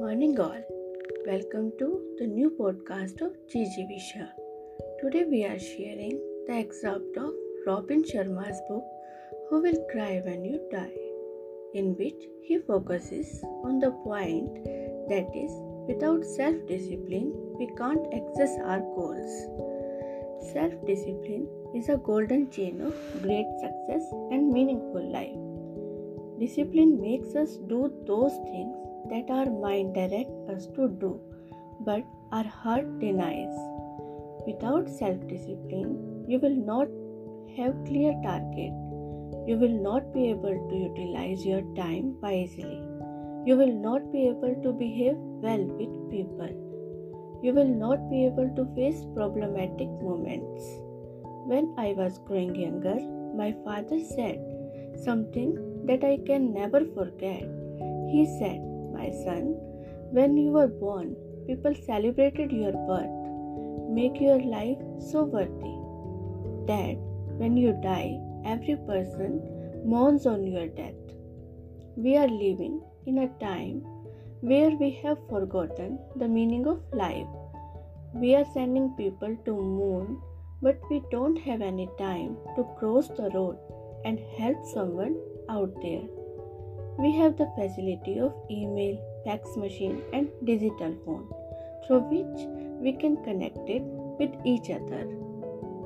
morning, all. Welcome to the new podcast of Gigi Visha. Today, we are sharing the excerpt of Robin Sharma's book, Who Will Cry When You Die, in which he focuses on the point that is, without self discipline, we can't access our goals. Self discipline is a golden chain of great success and meaningful life. Discipline makes us do those things that our mind directs us to do, but our heart denies. Without self discipline, you will not have clear target. You will not be able to utilize your time wisely. You will not be able to behave well with people. You will not be able to face problematic moments. When I was growing younger, my father said something that I can never forget. He said, my son, when you were born, people celebrated your birth. Make your life so worthy that when you die, every person mourns on your death. We are living in a time where we have forgotten the meaning of life. We are sending people to moon, but we don't have any time to cross the road and help someone out there. We have the facility of email, fax machine, and digital phone through which we can connect it with each other.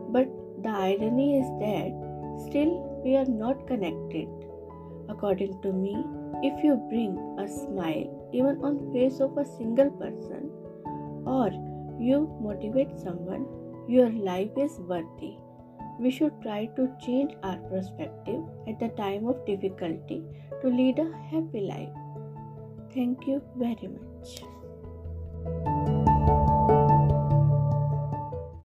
But the irony is that still we are not connected. According to me, if you bring a smile even on face of a single person or you motivate someone, your life is worthy we should try to change our perspective at the time of difficulty to lead a happy life. Thank you very much.